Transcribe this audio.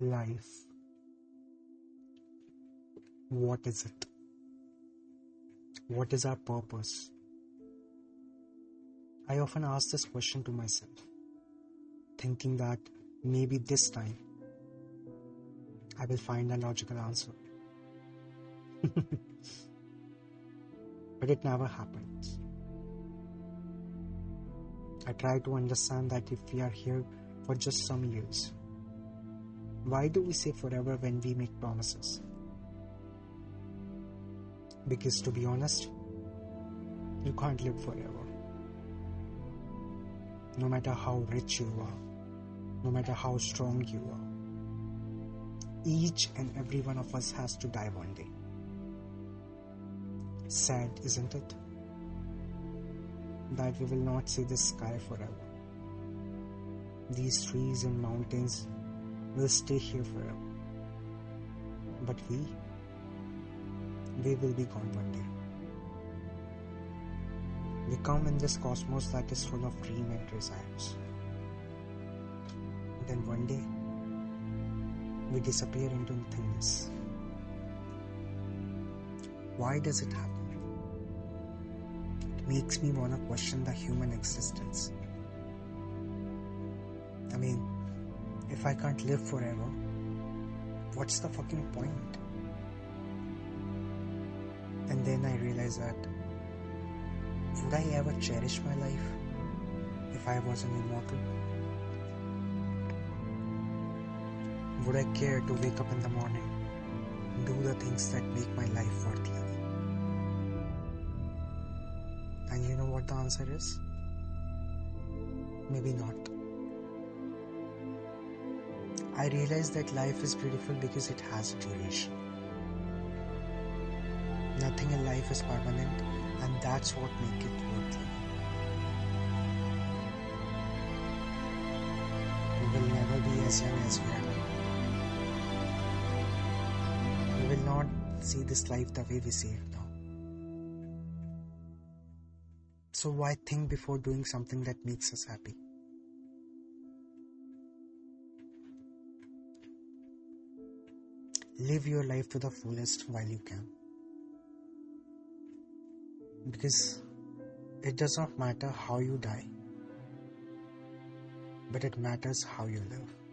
Life. What is it? What is our purpose? I often ask this question to myself, thinking that maybe this time I will find a logical answer. but it never happens. I try to understand that if we are here for just some years, why do we say forever when we make promises? Because to be honest, you can't live forever. No matter how rich you are, no matter how strong you are, each and every one of us has to die one day. Sad, isn't it? That we will not see the sky forever. These trees and mountains will stay here forever. But we, we will be gone one day. We come in this cosmos that is full of dream and desires. Then one day, we disappear into nothingness. Why does it happen? It makes me want to question the human existence. I mean, if I can't live forever, what's the fucking point? And then I realize that would I ever cherish my life if I was an immortal? Would I care to wake up in the morning do the things that make my life worth living? And you know what the answer is? Maybe not. I realize that life is beautiful because it has duration. Nothing in life is permanent, and that's what makes it worth living. We will never be as young as we are now. We will not see this life the way we see it now. So, why think before doing something that makes us happy? Live your life to the fullest while you can. Because it does not matter how you die, but it matters how you live.